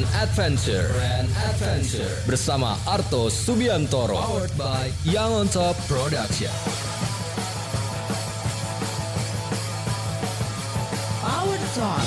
Brand Adventure. Brand Adventure bersama Arto Subiantoro. Powered by Young on Top Production. Power Talk.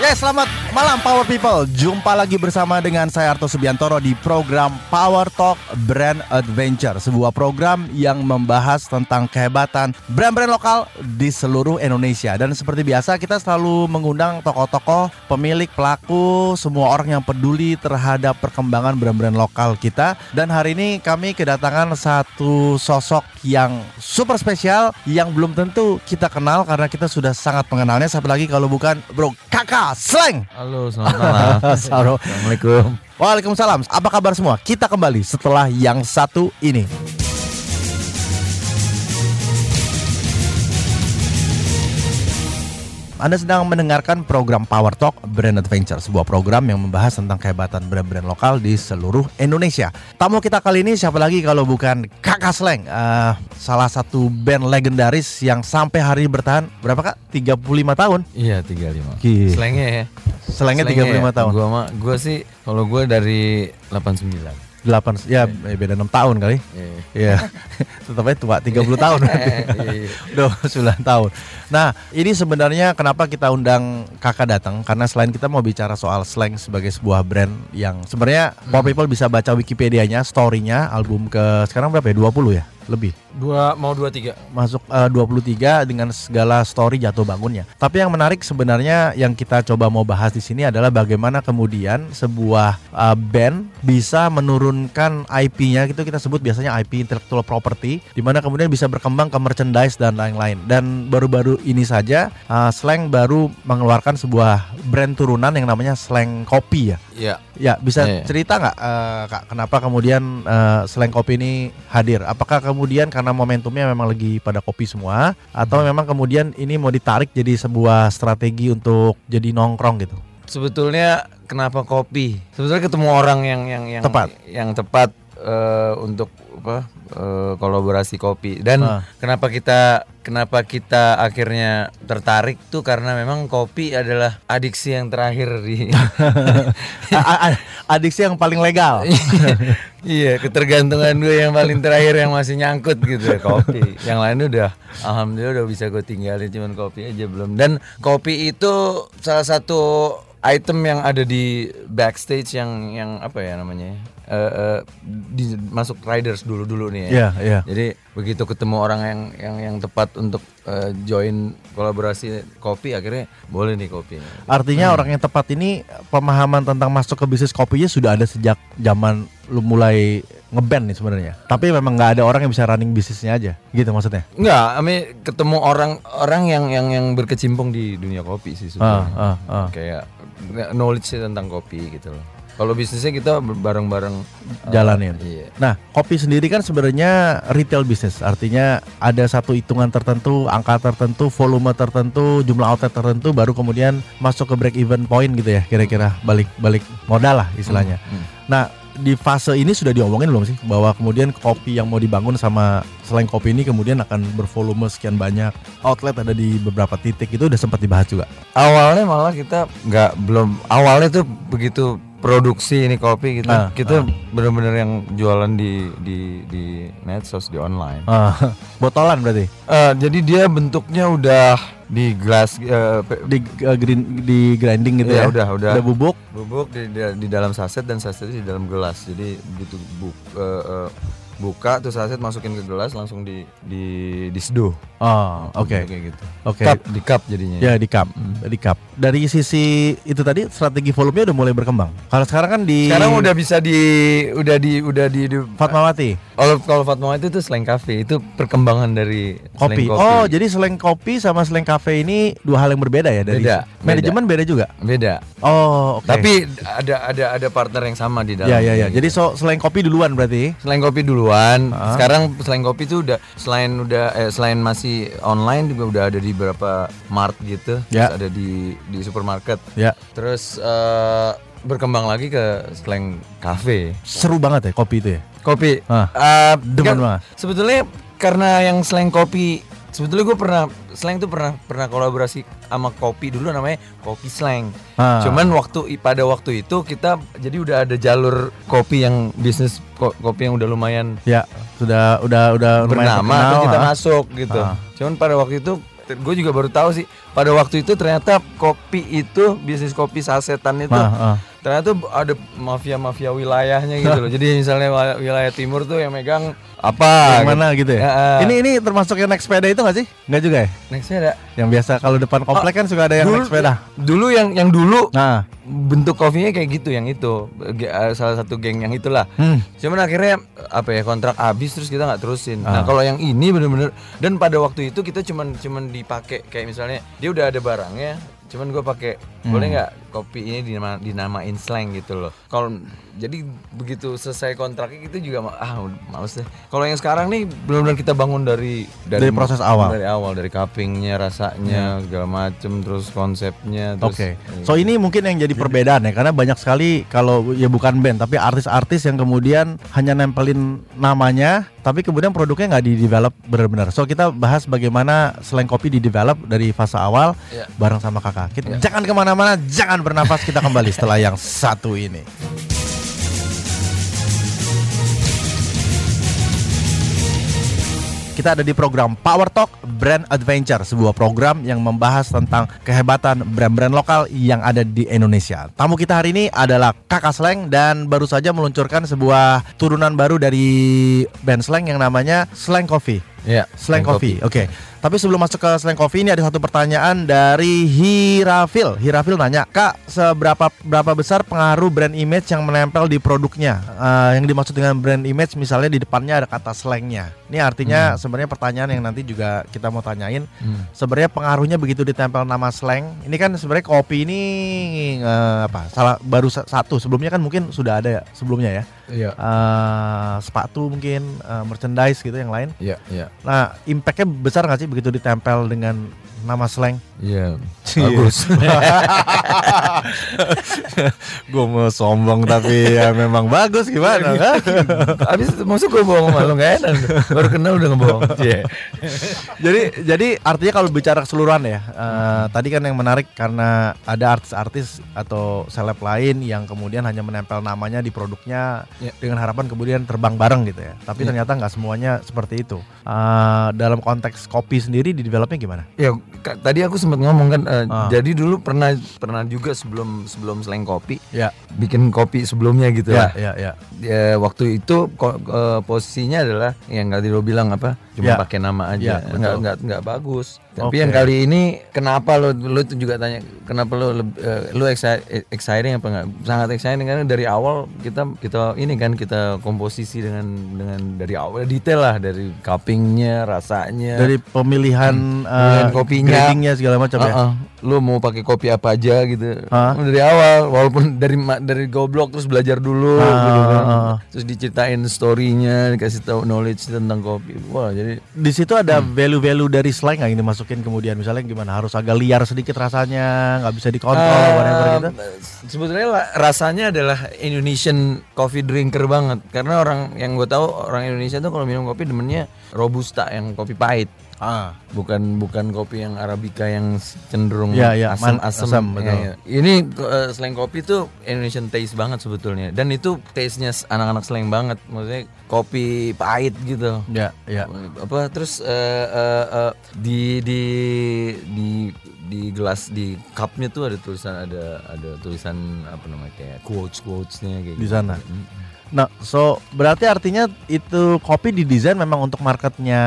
Ya, selamat malam Power People. Jumpa lagi bersama dengan saya Arto Subiantoro di program Power Talk Brand Adventure, sebuah program yang membahas tentang kehebatan brand-brand lokal di seluruh Indonesia. Dan seperti biasa kita selalu mengundang tokoh-tokoh, pemilik, pelaku, semua orang yang peduli terhadap perkembangan brand-brand lokal kita. Dan hari ini kami kedatangan satu sosok yang super spesial yang belum tentu kita kenal karena kita sudah sangat mengenalnya. Satu lagi kalau bukan Bro Kakak Sleng. Halo, selamat malam. Assalamualaikum. Waalaikumsalam. Apa kabar semua? Kita kembali setelah yang satu ini. Anda sedang mendengarkan program Power Talk Brand Adventure, sebuah program yang membahas tentang kehebatan brand-brand lokal di seluruh Indonesia. Tamu kita kali ini siapa lagi kalau bukan Kakak Sleng, eh, salah satu band legendaris yang sampai hari bertahan berapa kak? 35 tahun. Iya, 35. Gila. Slengnya ya. Selengnya 35 tahun. Gua mah gua sih kalau gua dari 89. 8 ya beda 6 tahun kali. Iya. Iya. Tetap aja tua 30 tahun. Iya. Udah 9 tahun. Nah, ini sebenarnya kenapa kita undang Kakak datang karena selain kita mau bicara soal slang sebagai sebuah brand yang sebenarnya more people bisa baca Wikipedia-nya, story-nya, album ke sekarang berapa ya? 20 ya? Lebih. Dua mau 23. Masuk eh, 23 dengan segala story jatuh bangunnya. Tapi yang menarik sebenarnya yang kita coba mau bahas di sini adalah bagaimana kemudian sebuah eh, band bisa menurunkan IP-nya gitu kita sebut biasanya IP intellectual property di mana kemudian bisa berkembang ke merchandise dan lain-lain. Dan baru-baru ini saja eh, Slang baru mengeluarkan sebuah brand turunan yang namanya Slang Kopi ya. Iya. Ya, bisa Iya. cerita nggak eh, Kak kenapa kemudian eh, Slang Kopi ini hadir? Apakah kemudian karena momentumnya memang lagi pada kopi semua atau memang kemudian ini mau ditarik jadi sebuah strategi untuk jadi nongkrong gitu? Sebetulnya kenapa kopi? Sebetulnya ketemu orang yang yang yang Tepat. yang tepat eh, untuk apa? eh, kolaborasi kopi. Dan Ah. kenapa kita kenapa kita akhirnya tertarik tuh karena memang kopi adalah adiksi yang terakhir di adiksi yang paling legal. iya, ketergantungan gue yang paling terakhir yang masih nyangkut gitu kopi. Yang lainnya udah alhamdulillah udah bisa gue tinggalin cuman kopi aja belum. Dan kopi itu salah satu item yang ada di backstage yang yang apa ya namanya? Eh, eh, di, masuk riders dulu dulu nih ya. Iya, iya. Jadi begitu ketemu orang yang yang yang tepat untuk eh, join kolaborasi kopi akhirnya boleh nih kopi. Artinya orang yang tepat ini pemahaman tentang masuk ke bisnis kopinya sudah ada sejak zaman lu mulai ngeband nih sebenarnya. Tapi memang nggak ada orang yang bisa running bisnisnya aja, gitu maksudnya. Enggak, kami ketemu orang-orang yang yang yang berkecimpung di dunia kopi sih sebenarnya. Ah, ah, ah. Kayak knowledge tentang kopi gitu loh. Kalau bisnisnya kita bareng-bareng uh, Jalanin. Iya. Nah, kopi sendiri kan sebenarnya retail bisnis, artinya ada satu hitungan tertentu, angka tertentu, volume tertentu, jumlah outlet tertentu, baru kemudian masuk ke break even point gitu ya, kira-kira balik balik modal lah istilahnya. Hmm. Nah, di fase ini sudah diomongin belum sih bahwa kemudian kopi yang mau dibangun sama selain kopi ini kemudian akan bervolume sekian banyak outlet ada di beberapa titik itu udah sempat dibahas juga. Awalnya malah kita nggak belum awalnya tuh begitu produksi ini kopi kita kita bener-bener yang jualan di di di medsos di online. Ah, botolan berarti Eh, jadi dia bentuknya udah di gelas eh, pe- di uh, green di grinding gitu Iya, ya. udah, udah. Udah bubuk. bubuk di, di, di dalam saset dan saset di dalam gelas jadi begitu bu, eh, eh, buka tuh saset masukin ke gelas langsung di di diseduh Oh, oke. kayak gitu Oke. cup di cup jadinya Ya di cup, di cup. Dari sisi itu tadi strategi volumenya udah mulai berkembang. Kalau sekarang kan di sekarang udah bisa di udah di udah di, di Fatmawati kalau kalau Fatma itu selain cafe itu perkembangan dari kopi. selain Oh, jadi selain kopi sama selain kafe ini dua hal yang berbeda ya dari Beda, manajemen beda, juga. beda Oh, oke. tapi ada ada ada partner yang sama di dalam ya ya ya. gitu. Jadi so selain kopi duluan berarti. Selain kopi duluan, Ah. sekarang selain kopi itu udah selain udah eh, selain masih online juga udah ada di beberapa mart gitu, Ya. terus ada di di supermarket. Ya. Terus eh, berkembang lagi ke slang cafe. Seru banget ya kopi itu ya. Kopi. Ah, eh, demen banget. Sebetulnya karena yang slang kopi sebetulnya gue pernah slang tuh pernah pernah kolaborasi sama kopi dulu namanya kopi slang. Ah. Cuman waktu pada waktu itu kita jadi udah ada jalur kopi yang bisnis ko- kopi yang udah lumayan Ya, sudah udah udah lumayan bernama terkenal, terus kita ah. masuk gitu. Ah. Cuman pada waktu itu gue juga baru tahu sih pada waktu itu ternyata kopi itu bisnis kopi sasetan itu Ah, ah. ternyata ada mafia-mafia wilayahnya gitu loh. Jadi misalnya wilayah timur tuh yang megang apa? Yang mana gitu ya? ah. Ini ini termasuk yang naik sepeda itu nggak sih? Nggak juga ya? Next sepeda. Yang biasa kalau depan komplek kan suka ada yang naik sepeda. Dulu yang yang dulu Nah, bentuk kopinya kayak gitu yang itu eh, salah satu geng yang itulah. hmm. Cuman akhirnya apa ya kontrak habis terus kita nggak terusin. Ah. Nah kalau yang ini bener-bener dan pada waktu itu kita cuman cuman dipakai kayak misalnya dia udah ada barangnya, cuman gue pakai Hmm. boleh nggak kopi ini dinama, dinamain slang gitu loh. Kalau jadi begitu selesai kontraknya kita juga ah males deh. Kalau yang sekarang nih benar-benar kita bangun dari Dari proses awal. dari awal dari cuppingnya rasanya segala macem terus konsepnya Oke, so ini mungkin yang jadi perbedaan ya karena banyak sekali kalau ya bukan band tapi artis-artis yang kemudian hanya nempelin namanya tapi kemudian produknya nggak di develop benar-benar. So kita bahas bagaimana selain kopi di develop dari fase awal Iya. bareng sama kakak. Kita jangan ke mana-mana, jangan bernafas. Kita kembali setelah yang satu ini. Kita ada di program Power Talk Brand Adventure, sebuah program yang membahas tentang kehebatan brand-brand lokal yang ada di Indonesia. Tamu kita hari ini adalah Kakak Slang dan baru saja meluncurkan sebuah turunan baru dari band Slang yang namanya Slang Coffee. Iya, Slang Coffee. Oke. Tapi sebelum masuk ke Slang Coffee ini ada satu pertanyaan dari Hirafil. Hirafil nanya, "Kak, seberapa berapa besar pengaruh brand image yang menempel di produknya?" Eh, yang dimaksud dengan brand image misalnya di depannya ada kata slangnya. Ini artinya sebenarnya pertanyaan yang nanti juga kita mau tanyain. Hmm. Sebenarnya pengaruhnya begitu ditempel nama slang. Ini kan sebenarnya kopi ini eh, apa? Salah baru sa- satu. Sebelumnya kan mungkin sudah ada ya sebelumnya ya. Iya. Eh, sepatu mungkin eh, merchandise gitu yang lain. Iya, iya. Nah, impactnya besar nggak sih begitu ditempel dengan nama slang? Iya. Iya. Bagus. Gue mau sombong tapi ya memang bagus gimana kan? Abis maksud gue bohong sama lu gak enak Baru kenal udah ngebohong Iya jadi jadi artinya kalau bicara keseluruhan ya, eh, tadi kan yang menarik karena ada artis-artis atau seleb lain yang kemudian hanya menempel namanya di produknya Ya. dengan harapan kemudian terbang bareng gitu ya. Tapi Ya. ternyata nggak semuanya seperti itu. Eh, dalam konteks kopi sendiri di developnya gimana? Ya tadi aku sempat ngomong kan eh, Ah. Jadi dulu pernah pernah juga sebelum sebelum selain kopi Ya, Bikin kopi sebelumnya gitu ya, lah ya, ya. Ya, waktu itu ko- eh, posisinya adalah yang nggak lo bilang apa cuma Ya. pakai nama Ya, aja betul. nggak nggak nggak bagus tapi Oke. yang kali ini kenapa lo lo juga tanya kenapa lo eh, lo exci- exciting apa enggak sangat exciting karena dari awal kita kita ini kan kita komposisi dengan dengan dari awal detail lah dari cuppingnya rasanya Dari pemilihan, eh, Pemilihan kopinya. gradingnya segala macam ya. Heeh. Lu mau pakai kopi apa aja gitu. Hah? Dari awal walaupun dari dari goblok terus belajar dulu Ah, gitu kan. ah, ah. Terus diceritain story-nya, dikasih tahu knowledge tentang kopi. Wah, jadi Di situ ada value-value dari slang nggak yang dimasukin kemudian misalnya gimana harus agak liar sedikit rasanya nggak bisa dikontrol Ah, whatever gitu. Sebetulnya rasanya adalah Indonesian coffee drinker banget karena orang yang gue tahu orang Indonesia tuh kalau minum kopi demennya robusta yang kopi pahit. Ah, bukan bukan kopi yang arabica yang cenderung iya, man- asam-asam. asam, Ya, betul. ya. Ini eh, slang kopi tuh Indonesian taste banget sebetulnya dan itu taste-nya anak-anak slang banget. Maksudnya kopi pahit gitu. ya, ya. Apa terus eh, eh, eh, di di di di gelas di cupnya tuh ada tulisan ada ada tulisan apa namanya kayak quotes quotesnya kayak Di gitu. sana. Mm. Nah, so berarti artinya itu kopi didesain memang untuk marketnya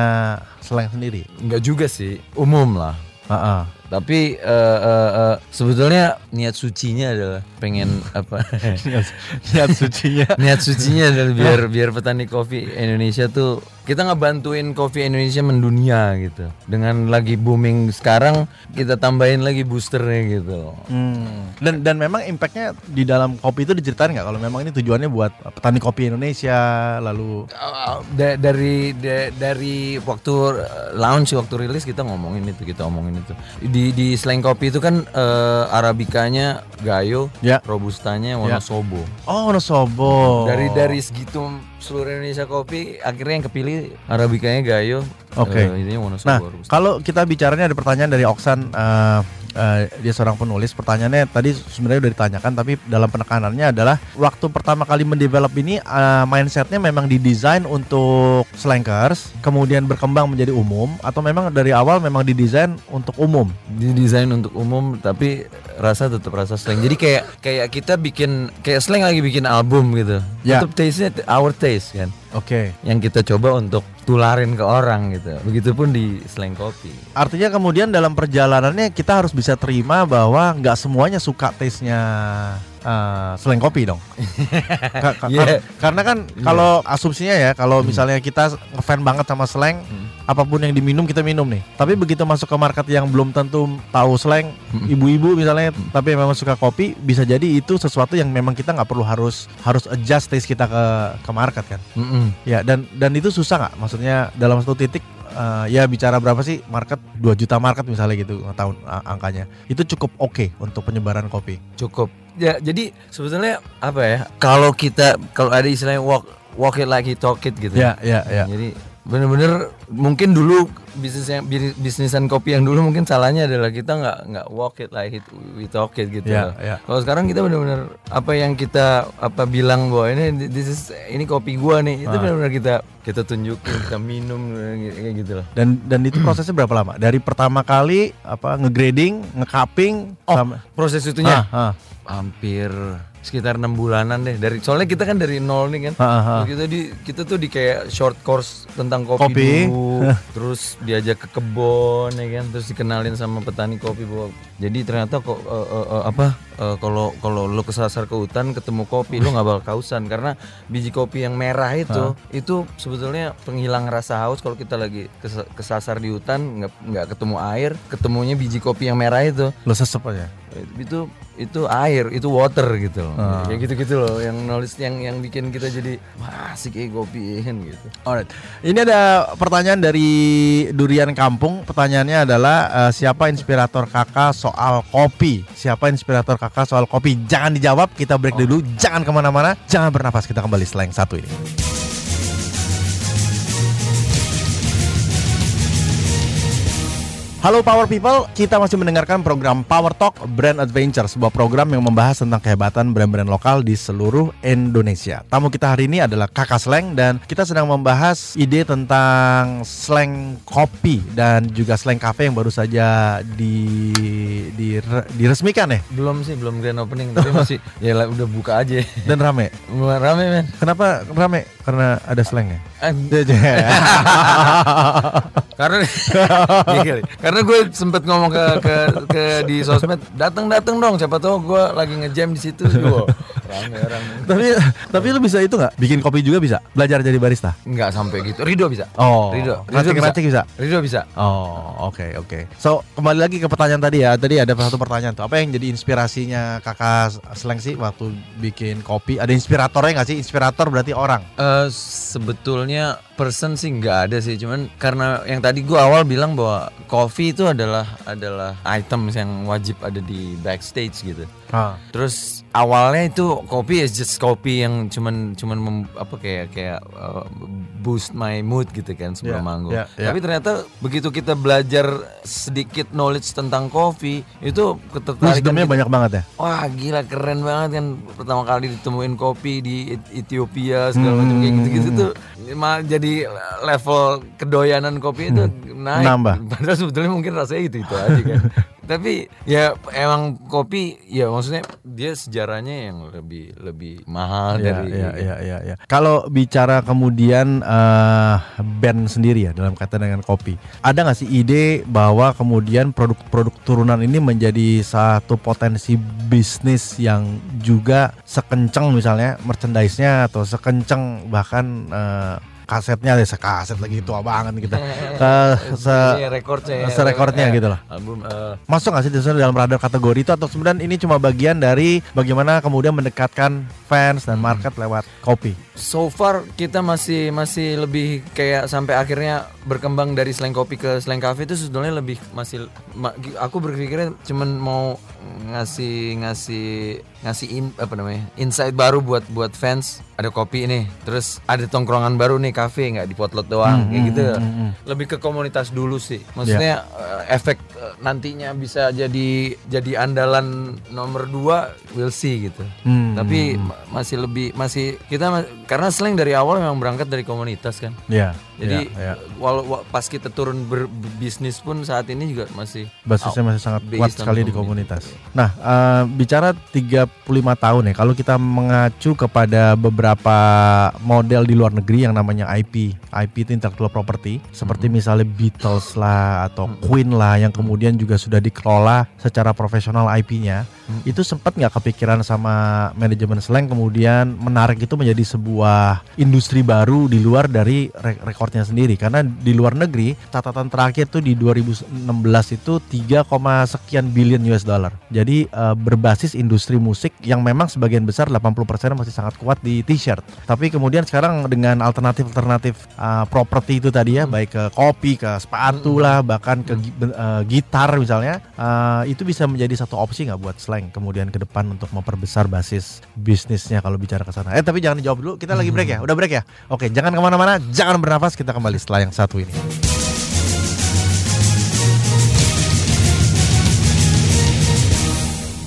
slang sendiri. Enggak juga sih, umum lah. Ah, ah. Tapi eh, eh, eh, sebetulnya niat sucinya adalah pengen apa? Niat sucinya. niat sucinya adalah biar biar petani kopi Indonesia tuh kita ngebantuin kopi Indonesia mendunia gitu. Dengan lagi booming sekarang kita tambahin lagi boosternya gitu. Hmm. Dan dan memang impactnya di dalam kopi itu diceritain nggak kalau memang ini tujuannya buat petani kopi Indonesia lalu Uh, da- dari da- dari waktu uh, launch waktu rilis kita ngomongin itu kita ngomongin itu di di slang kopi itu kan uh, arabikanya gayo Ya. robustanya wonosobo oh Wonosobo. dari dari segitu seluruh Indonesia kopi akhirnya yang kepilih Arabikanya Gayo Oke. eh, ininya Wonosobo Nah, kalau kita bicaranya ada pertanyaan dari Oksan, eh, eh, dia seorang penulis. Pertanyaannya tadi sebenarnya udah ditanyakan, tapi dalam penekanannya adalah waktu pertama kali mendevelop ini eh, mindsetnya memang didesain untuk slankers, kemudian berkembang menjadi umum, atau memang dari awal memang didesain untuk umum. didesain untuk umum tapi rasa tetap rasa slang jadi kayak kayak kita bikin kayak slang lagi bikin album gitu Ya. tetap taste nya our taste kan? Oke. yang kita coba untuk tularin ke orang gitu. Begitupun di slang kopi. Artinya kemudian dalam perjalanannya kita harus bisa terima bahwa nggak semuanya suka taste-nya eh, slang kopi dong. Ka- ka- Iya. Karena kan kalau asumsinya ya kalau misalnya kita ngefan banget sama slang, apa pun yang diminum kita minum nih. Tapi begitu masuk ke market yang belum tentu tahu slang, ibu-ibu misalnya, tapi memang suka kopi, bisa jadi itu sesuatu yang memang kita nggak perlu harus harus adjust taste kita ke ke market kan. Mm-mm. Ya dan dan itu susah nggak? Maksudnya dalam satu titik eh, ya bicara berapa sih market 2 juta market misalnya gitu tahun a- angkanya. Itu cukup oke untuk penyebaran kopi. cukup ya jadi sebetulnya apa ya kalau kita kalau ada istilahnya walk walk it like he talk it gitu Ya ya ya. Jadi bener-bener mungkin dulu bisnis yang bi- bisnisan kopi yang dulu mungkin salahnya adalah kita nggak nggak walk it like it, we talk it gitu. Loh. ya. Kalau sekarang kita bener-bener apa yang kita apa bilang bahwa ini this is ini kopi gua nih itu bener-bener kita kita tunjukin kita minum kayak gitu loh. Dan dan itu prosesnya berapa lama? Dari pertama kali apa ngegrading, ngecuping sama Proses itunya Ah, ah. hampir sekitar enam bulanan deh. Dari soalnya kita kan dari nol nih kan. Kita di kita tuh di kayak short course tentang kopi, Kopi. dulu. Terus diajak ke kebun ya kan. Terus dikenalin sama petani kopi bahwa jadi ternyata kok eh, eh, eh, apa kalau kalau lo kesasar ke hutan ketemu kopi lo nggak bakal kausan. Karena biji kopi yang merah itu itu sebetulnya penghilang rasa haus kalau kita lagi kes- kesasar di hutan nggak nggak ketemu air ketemunya biji kopi yang merah itu. Lo sesep aja. Itu itu air itu water gitu loh Ah. kayak gitu gitu loh yang nulis yang yang bikin kita jadi wah asik eh kopi kan gitu Alright. Ini ada pertanyaan dari Durian Kampung. Pertanyaannya adalah eh, siapa inspirator kakak soal kopi? Siapa inspirator kakak soal kopi? Jangan dijawab. Kita break dulu. Jangan ke mana-mana. Jangan bernafas. Kita kembali yang satu ini. Halo Power People, kita masih mendengarkan program Power Talk Brand Adventure, sebuah program yang membahas tentang kehebatan brand-brand lokal di seluruh Indonesia. Tamu kita hari ini adalah Kakak Slang dan kita sedang membahas ide tentang slang kopi dan juga slang cafe yang baru saja di, di diresmikan ya belum sih belum grand opening tapi masih ya udah buka aja dan rame. rame men Kenapa rame? Karena ada slangnya. Eh, karena Iya kali. karena gue sempet ngomong ke ke, ke di sosmed datang datang dong siapa tahu gue lagi ngejam di situ. Gue rame orang tapi tapi lu bisa itu nggak? Bikin kopi juga bisa? Belajar jadi barista? nggak sampai gitu Rido bisa Oh, Rido Rido ngeracik-ngeracik bisa? Rido bisa Oh, oke oke. So, kembali lagi ke pertanyaan tadi ya. Tadi ada satu pertanyaan tuh. Apa yang jadi inspirasinya Kakak Sleng sih waktu bikin kopi? Ada inspiratornya nggak sih? Inspirator berarti orang. Eh sebetulnya person sih nggak ada sih, cuman karena yang tadi gua awal bilang bahwa coffee itu adalah adalah item yang wajib ada di backstage gitu. Ah. Terus awalnya itu kopi is just kopi yang cuman cuman mem- apa kayak kayak uh, boost my mood gitu kan sebelum Yeah, manggung. yeah, yeah. Tapi ternyata begitu kita belajar sedikit knowledge tentang kopi itu ketertarikan Wisdomnya banyak banget ya. Wah gila keren banget kan pertama kali ditemuin kopi di Et- Ethiopia segala macam kayak gitu-gitu tuh ma- jadi level kedoyanan kopi itu naik. Nambah. Padahal sebetulnya mungkin rasanya itu itu aja kan. Tapi ya emang kopi ya maksudnya dia sejarahnya yang lebih lebih mahal Iya, dari iya, iya, iya, iya. Kalau bicara kemudian eh, band sendiri ya dalam kaitan dengan kopi, ada nggak sih ide bahwa kemudian produk-produk turunan ini menjadi satu potensi bisnis yang juga sekenceng misalnya merchandise-nya atau sekenceng bahkan eh, kasetnya deh sekaset lagi tua banget kita Eh, se Iya, rekornya serekornya eh, gitu loh. Album eh, Masuk nggak sih dalam radar kategori itu atau sebenarnya ini cuma bagian dari bagaimana kemudian mendekatkan fans dan market lewat kopi? so far kita masih masih lebih kayak sampai akhirnya berkembang dari slang kopi ke slang cafe itu sebetulnya lebih masih ma- aku berpikirnya cuman mau ngasih ngasih ngasih in, apa namanya insight baru buat buat fans. Ada kopi nih terus ada tongkrongan baru nih kafe nggak di potlot doang kayak gitu. lebih ke komunitas dulu sih. Maksudnya eh, efek eh, nantinya bisa jadi jadi andalan nomor dua we'll see gitu. Hmm. tapi ma- masih lebih masih kita karena slang dari awal memang berangkat dari komunitas kan. Iya. Jadi walau wa- pas kita turun berbisnis pun saat ini juga masih basisnya masih sangat kuat sekali di komunitas. komunitas. Nah, eh, bicara 35 tahun ya, kalau kita mengacu kepada beberapa model di luar negeri yang namanya IP, IP itu intellectual property, seperti misalnya Beatles lah atau Queen lah yang kemudian juga sudah dikelola secara profesional IP-nya, itu sempat nggak kepikiran sama manajemen slang kemudian menarik itu menjadi sebuah industri baru di luar dari re- rekornya sendiri? Karena di luar negeri catatan terakhir tuh di 2016 itu 3, sekian billion US dollar. Jadi eh, berbasis industri musik yang memang sebagian besar 80% masih sangat kuat di t-shirt. Tapi kemudian sekarang dengan alternatif-alternatif eh, properti itu tadi ya, baik ke kopi, ke sepatu lah, bahkan ke eh, gitar misalnya, eh, itu bisa menjadi satu opsi nggak buat slang kemudian ke depan untuk memperbesar basis bisnisnya kalau bicara ke sana. Eh tapi jangan dijawab dulu, kita lagi break ya, udah break ya. Oke, jangan ke mana-mana, jangan bernafas, kita kembali setelah yang satu ini.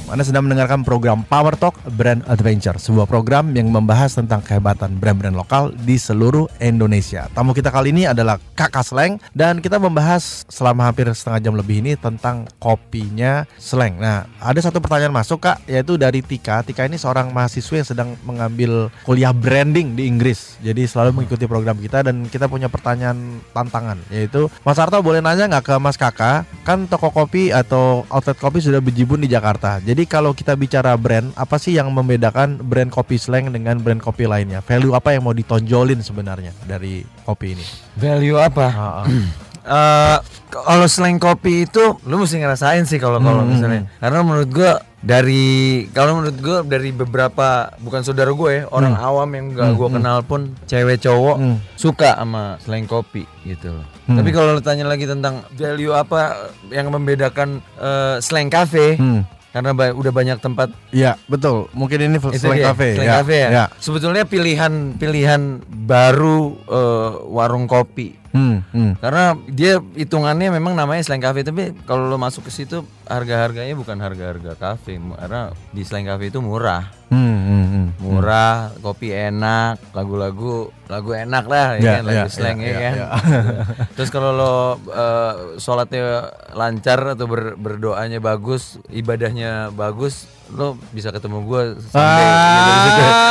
Anda sedang mendengarkan program Power Talk Brand Adventure, sebuah program yang membahas tentang kehebatan brand-brand lokal di seluruh Indonesia. Tamu kita kali ini adalah Kakak Sleng dan kita membahas selama hampir setengah jam lebih ini tentang kopinya Sleng. Nah, ada satu pertanyaan masuk Kak, yaitu dari Tika. Tika ini seorang mahasiswa yang sedang mengambil kuliah branding di Inggris. Jadi selalu mengikuti program kita dan kita punya pertanyaan tantangan, yaitu Mas Arto boleh nanya nggak ke Mas Kakak? Kan toko kopi atau outlet kopi sudah berjibun di Jakarta. Jadi kalau kita bicara brand, apa sih yang membedakan brand kopi Sleng dengan brand kopi lainnya? Value apa yang mau ditonjolin sebenarnya dari kopi ini? value apa Eh, kalau slang kopi itu lu mesti ngerasain sih kalau kalau Hmm, misalnya karena menurut gua dari kalau menurut gua dari beberapa bukan saudara gue ya orang awam yang gak gua kenal pun cewek cowok Hmm. suka sama slang kopi gitu loh. Hmm. Tapi kalau lu tanya lagi tentang value apa yang membedakan eh, slang cafe Hmm. Karena ba- udah banyak tempat Iya, betul. Mungkin ini Cafe. Slang ya. Cafe ya. ya. Sebetulnya pilihan pilihan baru eh, warung kopi Hmm, hmm. karena dia hitungannya memang namanya Slang Cafe tapi kalau lo masuk ke situ harga-harganya bukan harga-harga kafe karena di Slang Cafe itu murah. Hmm, hmm, hmm. Murah, kopi enak, lagu-lagu lagu enak lah ya Ya, kan, lagu ya, slang ya, ya, ya, kan. ya. Terus kalau lo eh, sholatnya lancar atau ber- berdoanya bagus, ibadahnya bagus, lo bisa ketemu gue. Ah,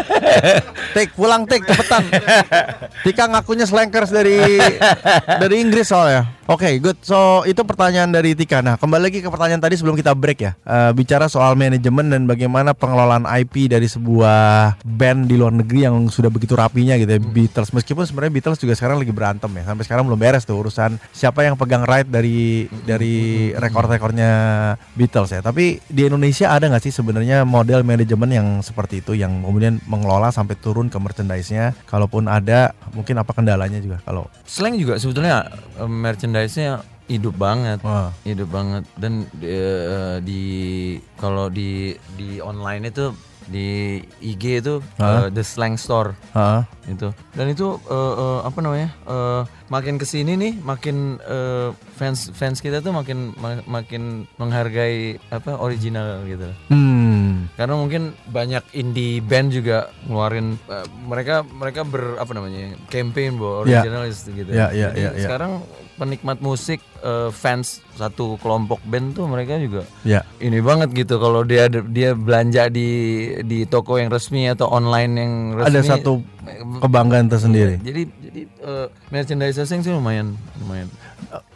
take pulang take cepetan. Tika ngakunya slankers dari dari Inggris soalnya. Oke, good. So itu pertanyaan dari Tika. Nah, kembali lagi ke pertanyaan tadi sebelum kita break ya. Eh, bicara soal manajemen dan bagaimana pengelolaan IP dari sebuah band di luar negeri yang sudah begitu rapinya gitu ya. Beatles. Meskipun sebenarnya Beatles juga sekarang lagi berantem ya. Sampai sekarang belum beres tuh urusan siapa yang pegang right dari dari rekor-rekornya Beatles ya. Tapi di Indonesia ada nggak sih sebenarnya model manajemen yang seperti itu yang kemudian mengelola sampai turun ke merchandise-nya? Kalaupun ada, mungkin apa kendalanya juga kalau Slang juga sebetulnya eh, merchandise-nya hidup banget. Wah. hidup banget dan eh, di kalau di di online itu di IG itu eh, the slang store Heeh. itu dan itu eh, eh, apa namanya eh, makin ke sini nih makin eh, fans fans kita tuh makin ma- makin menghargai apa original gitu Hmm. Karena mungkin banyak indie band juga ngeluarin eh, mereka mereka ber apa namanya campaign bahwa Ya. originalis gitu Ya, ya, jadi ya, ya. sekarang penikmat musik eh, fans satu kelompok band tuh mereka juga Ya. ini banget gitu kalau dia dia belanja di di toko yang resmi atau online yang resmi Ada satu kebanggaan tersendiri. jadi jadi eh, merchandise sing sih lumayan lumayan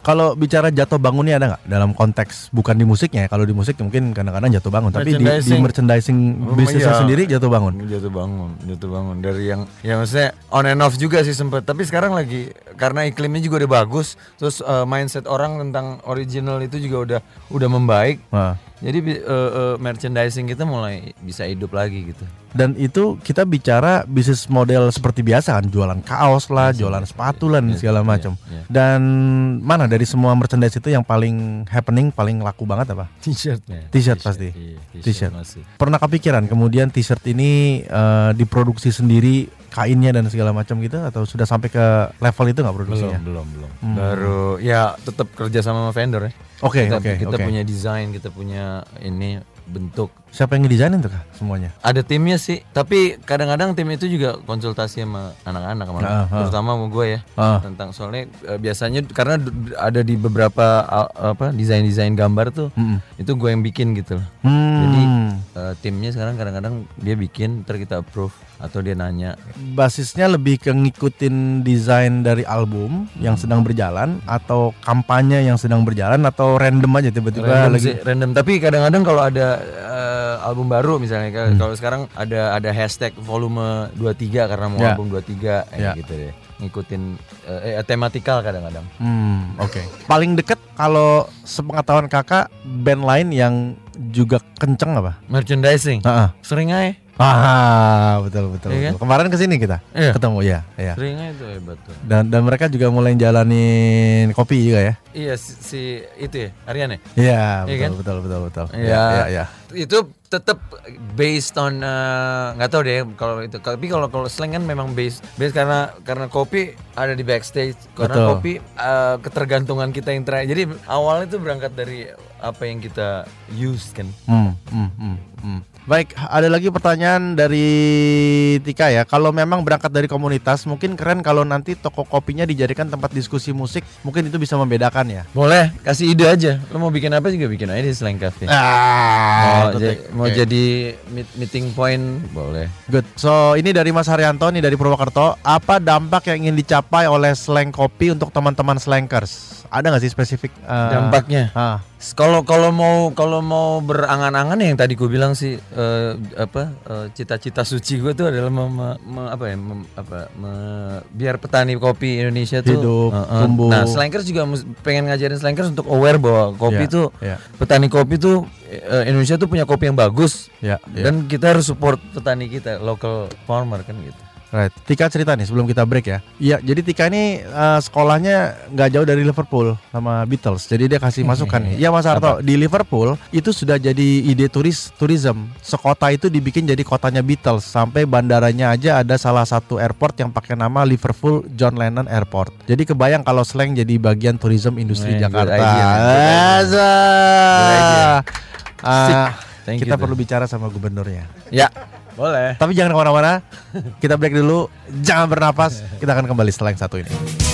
Kalau bicara jatuh bangunnya ada nggak dalam konteks bukan di musiknya ya. Kalau di musik mungkin kadang-kadang jatuh bangun, tapi di, di Merchandising. Oh, bisnisnya iya. sendiri jatuh bangun. jatuh bangun jatuh bangun dari yang ya maksudnya on and off juga sih sempet tapi sekarang lagi karena iklimnya juga udah bagus, terus eh, mindset orang tentang original itu juga udah udah membaik. Nah, Jadi eh, eh, merchandising kita mulai bisa hidup lagi gitu. Dan itu kita bicara bisnis model seperti biasa kan, jualan kaos lah, jualan sepatu lah, dan segala macam. iya. Dan mana dari semua merchandise itu yang paling happening, paling laku banget apa? T-shirtnya. T-shirt pasti. Iya, T-shirt. Pernah kepikiran kemudian t-shirt ini eh, diproduksi sendiri kainnya dan segala macam gitu atau sudah sampai ke level itu nggak Belum, produksinya? belum, belum. Baru ya tetap kerja sama sama vendor ya. Oke, kita, oke, kita oke. punya desain, kita punya ini bentuk. Siapa yang ngedesainin tuh kak semuanya? Ada timnya sih, tapi kadang-kadang tim itu juga konsultasi sama anak-anak sama Ah, ah. terutama sama gue ya Ah. tentang soalnya eh, biasanya karena ada di beberapa ah, apa desain-desain gambar tuh Mm-mm. itu gue yang bikin gitu loh. Hmm. Jadi eh, timnya sekarang kadang-kadang dia bikin, ntar kita approve atau dia nanya. basisnya lebih ke ngikutin desain dari album yang sedang berjalan atau kampanye yang sedang berjalan atau random aja tiba-tiba random lagi sih, random. Tapi kadang-kadang kalau ada eh, album baru misalnya Hmm. kalau sekarang ada ada hashtag volume 23 karena mau Ya. album 23 eh, Ya. gitu deh. Ngikutin eh, eh, tematikal kadang-kadang. Hmm, oke. Paling deket kalau sepengetahuan kakak band lain yang juga kenceng apa? Merchandising. Ah, Sering aja. Ah, betul betul. Iya betul. Kemarin ke sini kita Iya. ketemu ya, ya. Sering aja tuh hebat tuh. Dan dan mereka juga mulai jalanin kopi juga ya. Iya si, si itu ya, Aryan ya? Iya, Iya betul, kan? betul betul betul. Iya. Iya, iya, iya. Itu tetap based on eh, nggak tahu deh kalau itu. Tapi kalau kalau slang kan memang based based karena karena kopi ada di backstage. Karena Betul. kopi eh, ketergantungan kita yang terakhir. Jadi awalnya itu berangkat dari apa yang kita use kan. Hmm, hmm, hmm, hmm. Baik, ada lagi pertanyaan dari Tika ya. Kalau memang berangkat dari komunitas, mungkin keren kalau nanti toko kopinya dijadikan tempat diskusi musik. Mungkin itu bisa membedakan ya. Boleh kasih ide aja. Lo mau bikin apa juga bikin aja di slang cafe. Ah, mau, ja- mau jadi meet- meeting point boleh. Good. So ini dari Mas Haryanto nih dari Purwokerto. Apa dampak yang ingin dicapai oleh slang kopi untuk teman-teman slankers? Ada nggak sih spesifik eh, Dampaknya. ah, Kalau kalau mau kalau mau berangan-angan yang tadi gue bilang sih eh, apa eh, cita-cita suci gue tuh adalah mem- me- me- apa ya mem- apa me- biar petani kopi Indonesia tuh Hidup, tumbuh. Nah, slankers juga pengen ngajarin slankers untuk aware bahwa kopi Iya, tuh iya. petani kopi tuh eh, Indonesia tuh punya kopi yang bagus ya, ya. dan kita harus support petani kita local farmer kan gitu. Right. Tika cerita nih sebelum kita break ya. Iya, jadi Tika ini eh, sekolahnya nggak jauh dari Liverpool sama Beatles. Jadi dia kasih masukan nih. Iya Mas Harto, di Liverpool itu sudah jadi ide turis tourism. Sekota itu dibikin jadi kotanya Beatles sampai bandaranya aja ada salah satu airport yang pakai nama Liverpool John Lennon Airport. Jadi kebayang kalau slang jadi bagian tourism industri good Jakarta. idea, man. Good idea. Asa. idea. Ah, Thank kita you, perlu bicara sama gubernurnya. Ya, boleh. Tapi jangan ke mana-mana. Kita break dulu. Jangan bernapas. Kita akan kembali setelah yang satu ini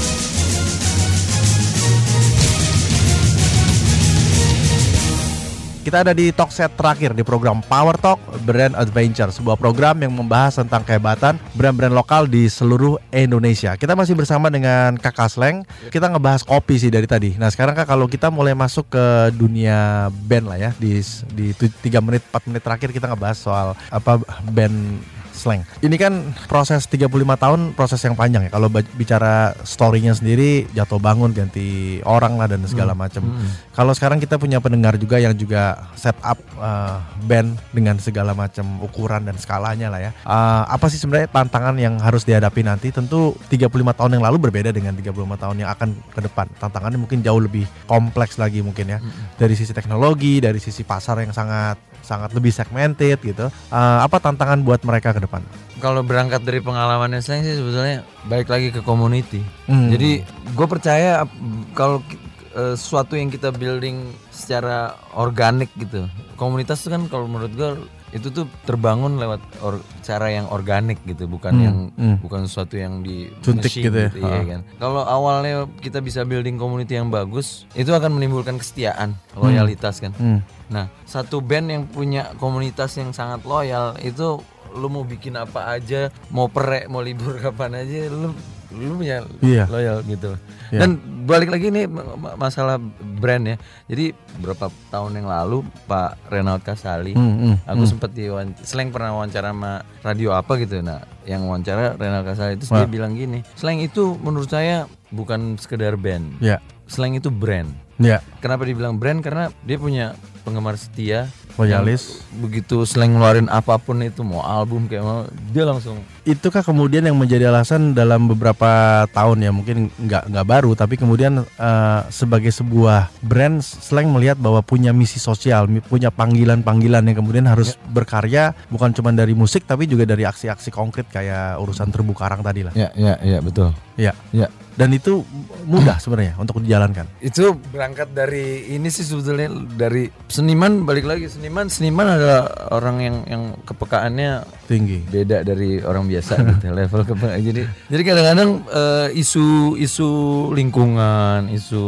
Kita ada di talk set terakhir di program Power Talk Brand Adventure Sebuah program yang membahas tentang kehebatan brand-brand lokal di seluruh Indonesia. Kita masih bersama dengan Kakak Sleng. Kita ngebahas kopi sih dari tadi. Nah sekarang Kak kalau kita mulai masuk ke dunia band lah ya Di, di 3 menit 4 menit terakhir kita ngebahas soal apa band slang. Ini kan proses 35 tahun proses yang panjang ya. Kalau bicara story-nya sendiri jatuh bangun ganti orang lah dan segala macam. Kalau sekarang kita punya pendengar juga yang juga set up uh, band dengan segala macam ukuran dan skalanya lah ya. Uh, apa sih sebenarnya tantangan yang harus dihadapi nanti? Tentu 35 tahun yang lalu berbeda dengan 35 tahun yang akan ke depan. Tantangannya mungkin jauh lebih kompleks lagi mungkin ya. Dari sisi teknologi, dari sisi pasar yang sangat sangat lebih segmented gitu. Uh, apa tantangan buat mereka ke depan? Kalau berangkat dari pengalaman slang sih sebetulnya balik lagi ke community. Hmm. Jadi gue percaya kalau eh, sesuatu yang kita building secara organik gitu. Komunitas itu kan kalau menurut gue itu tuh terbangun lewat or- cara yang organik gitu, bukan Hmm, yang hmm. bukan sesuatu yang di Suntik machine gitu ya. Ha. kan. Kalau awalnya kita bisa building community yang bagus, itu akan menimbulkan kesetiaan, loyalitas kan. Hmm. Nah, satu band yang punya komunitas yang sangat loyal itu lu mau bikin apa aja, mau perek, mau libur kapan aja, lu lu punya Iya. loyal gitu. Iya. Dan balik lagi ma- masalah brand ya. Jadi beberapa tahun yang lalu Pak Renaud Kasali, Hmm, hmm, aku sempat di Slang pernah wawancara sama radio apa gitu. Nah, yang wawancara Renaud Kasali itu dia bilang gini, Slang itu menurut saya bukan sekedar band. Ya. Slang itu brand. Ya. Kenapa dibilang brand? Karena dia punya penggemar setia. Loyalis. Begitu slang ngeluarin apa pun itu mau album kayak mau dia langsung Itukah kemudian yang menjadi alasan dalam beberapa tahun ya mungkin nggak nggak baru tapi kemudian eh, sebagai sebuah brand slang melihat bahwa punya misi sosial, punya panggilan-panggilan yang kemudian harus berkarya bukan cuma dari musik tapi juga dari aksi-aksi konkret kayak urusan terumbu karang tadi lah. Ya, ya, ya betul. Ya. Ya. Dan itu mudah sebenarnya untuk dijalankan. Itu berangkat dari ini sih sebetulnya dari seniman balik lagi seniman seniman adalah orang yang yang kepekaannya Tinggi. beda dari orang biasa gitu level kepekaan. Jadi jadi kadang-kadang eh, isu isu lingkungan, isu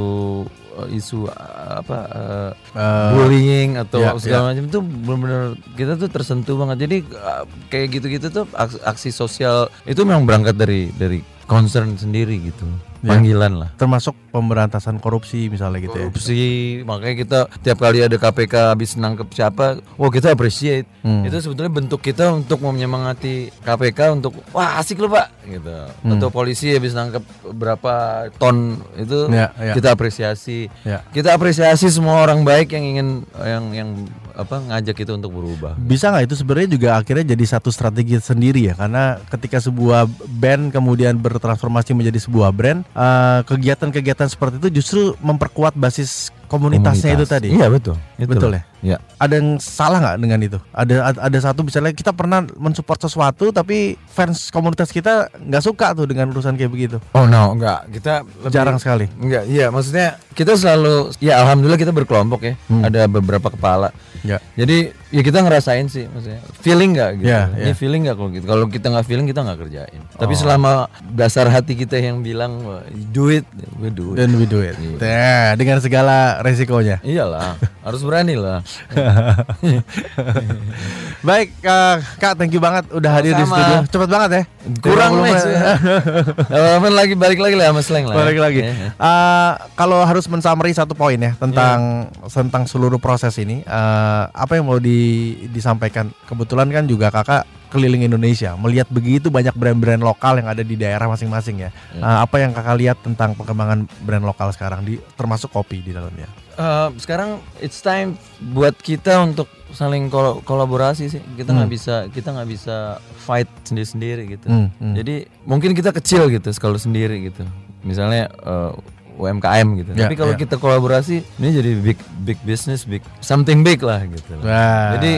eh, isu eh, apa eh, Eh, bullying atau ya, segala macam itu benar-benar kita tuh tersentuh banget. Jadi eh, kayak gitu-gitu tuh aksi, aksi sosial itu memang berangkat dari dari concern sendiri gitu. Ya. Panggilan lah. termasuk pemberantasan korupsi misalnya gitu ya. Korupsi, makanya kita tiap kali ada KPK habis nangkep siapa, wah kita appreciate. Hmm. Itu sebetulnya bentuk kita untuk menyemangati KPK untuk wah asik lu pak, gitu. Hmm. Atau polisi habis nangkep berapa ton itu Ya, ya. kita apresiasi. Ya. Kita apresiasi semua orang baik yang ingin yang yang apa ngajak kita untuk berubah. Bisa nggak itu sebenarnya juga akhirnya jadi satu strategi sendiri ya karena ketika sebuah band kemudian bertransformasi menjadi sebuah brand eh, kegiatan-kegiatan seperti itu justru memperkuat basis komunitasnya itu Komunitas. tadi. Iya betul. Betul ya? Ya. Ada yang salah nggak dengan itu? Ada ad- ada satu misalnya kita pernah mensupport sesuatu tapi fans komunitas kita nggak suka tuh dengan urusan kayak begitu. Oh no, enggak. Kita lebih- Jarang sekali. Enggak, iya maksudnya kita selalu ya alhamdulillah kita berkelompok ya. Hmm. Ada beberapa kepala. Ya. Jadi ya kita ngerasain sih maksudnya. Feeling nggak gitu. Ya, Ini ya. feeling nggak kalau gitu. Kalau kita nggak feeling kita nggak kerjain. Tapi Oh. selama dasar hati kita yang bilang "Wah, do it, we do it. Dan we do it. Iya. Nah, dengan segala resikonya. Iyalah, harus berani lah. Baik, eh, Kak, thank you banget udah hadir di studio. Cepet banget ya. Kurang 50 nih. Lama lagi balik lagi lah sama slang lah. ya. Balik lagi. Ya, ya. Eh, kalau harus mensummary satu poin ya tentang tentang seluruh proses ini, eh, apa yang mau di, disampaikan? Kebetulan kan juga kakak keliling Indonesia, melihat begitu banyak brand-brand lokal yang ada di daerah masing-masing ya. Eh, apa yang kakak lihat tentang perkembangan brand lokal sekarang, di termasuk kopi di dalamnya? Eh, sekarang it's time buat kita untuk saling kol- kolaborasi sih. Kita nggak bisa kita nggak bisa fight sendiri-sendiri gitu. Hmm, hmm. Jadi mungkin kita kecil gitu kalau sendiri gitu. Misalnya eh, UMKM gitu. Ya, Tapi kalau ya. kita kolaborasi ini jadi big big business, big something big lah gitu. Wah. Jadi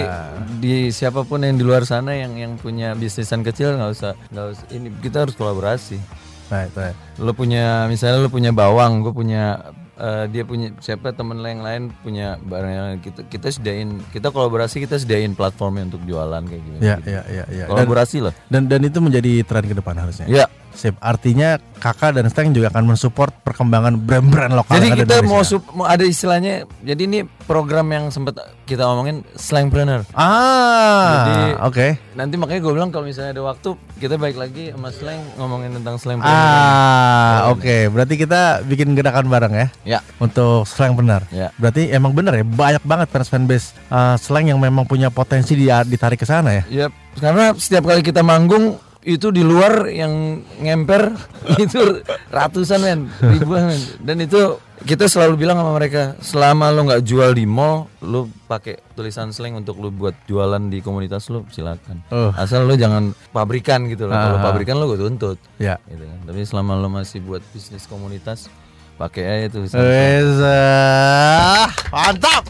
di siapa pun yang di luar sana yang yang punya bisnisan kecil nggak usah nggak usah ini kita harus kolaborasi Baik, baik. lo punya misalnya lo punya bawang gue punya eh, dia punya siapa temen yang lain punya barang yang lain. kita kita sediain kita kolaborasi kita sediain platformnya untuk jualan kayak gitu Ya, ya, ya, ya. Dan, kolaborasi lah dan dan itu menjadi tren ke depan harusnya. ya Sip. Artinya kakak dan Steng juga akan mensupport perkembangan brand-brand lokal. jadi ada di kita mau sup- mau ada istilahnya jadi ini program yang sempat kita omongin slangpreneur Ah, oke. nanti makanya gue bilang kalau misalnya ada waktu kita baik lagi sama slang ngomongin tentang slangpreneur Ah, oke. Berarti kita bikin gerakan bareng ya ya untuk slang benar. Ya. Berarti emang benar ya banyak banget fans fanbase uh, slang yang memang punya potensi dia ditarik ke sana ya. Yap, karena setiap kali kita manggung itu di luar yang ngemper itu ratusan men, ribuan men. Dan itu kita selalu bilang sama mereka, selama lo nggak jual di mall, lo pakai tulisan slang untuk lo buat jualan di komunitas lo, silakan. Oh. Asal lo jangan pabrikan gitu loh. Kalau Ah. pabrikan lo gue tuntut. Ya. Gitu kan. Tapi selama lo masih buat bisnis komunitas, pakai aja tulisan. ah, mantap.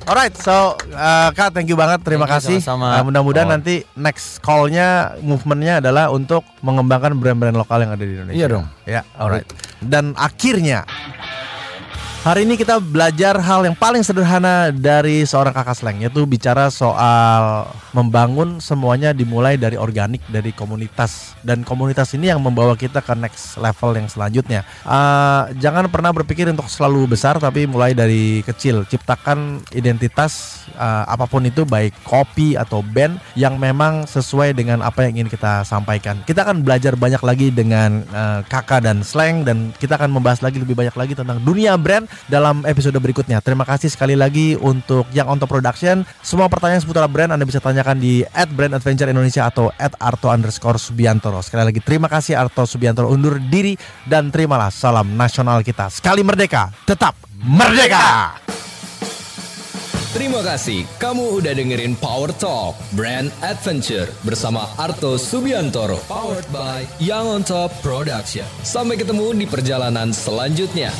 Alright, so uh, kak, thank you banget, terima Thank kasih. sama-sama. Uh, mudah-mudahan Oh. nanti next call-nya, movementnya adalah untuk mengembangkan brand-brand lokal yang ada di Indonesia. Iya dong. Ya, alright. Dan akhirnya Hari ini kita belajar hal yang paling sederhana dari seorang kakak slang yaitu bicara soal membangun semuanya dimulai dari organik dari komunitas dan komunitas ini yang membawa kita ke next level yang selanjutnya. Uh, jangan pernah berpikir untuk selalu besar tapi mulai dari kecil ciptakan identitas uh, apa pun itu baik kopi atau band yang memang sesuai dengan apa yang ingin kita sampaikan. Kita akan belajar banyak lagi dengan uh, kakak dan slang dan kita akan membahas lagi lebih banyak lagi tentang dunia brand dalam episode berikutnya. Terima kasih sekali lagi untuk yang on top production. Semua pertanyaan seputar brand Anda bisa tanyakan di at brand adventure Indonesia atau at arto underscore subiantoro. Sekali lagi terima kasih Arto Subiantoro undur diri dan terimalah salam nasional kita. Sekali merdeka, tetap merdeka! Terima kasih kamu udah dengerin Power Talk Brand Adventure bersama Arto Subiantoro powered by Young on Top Production. Sampai ketemu di perjalanan selanjutnya.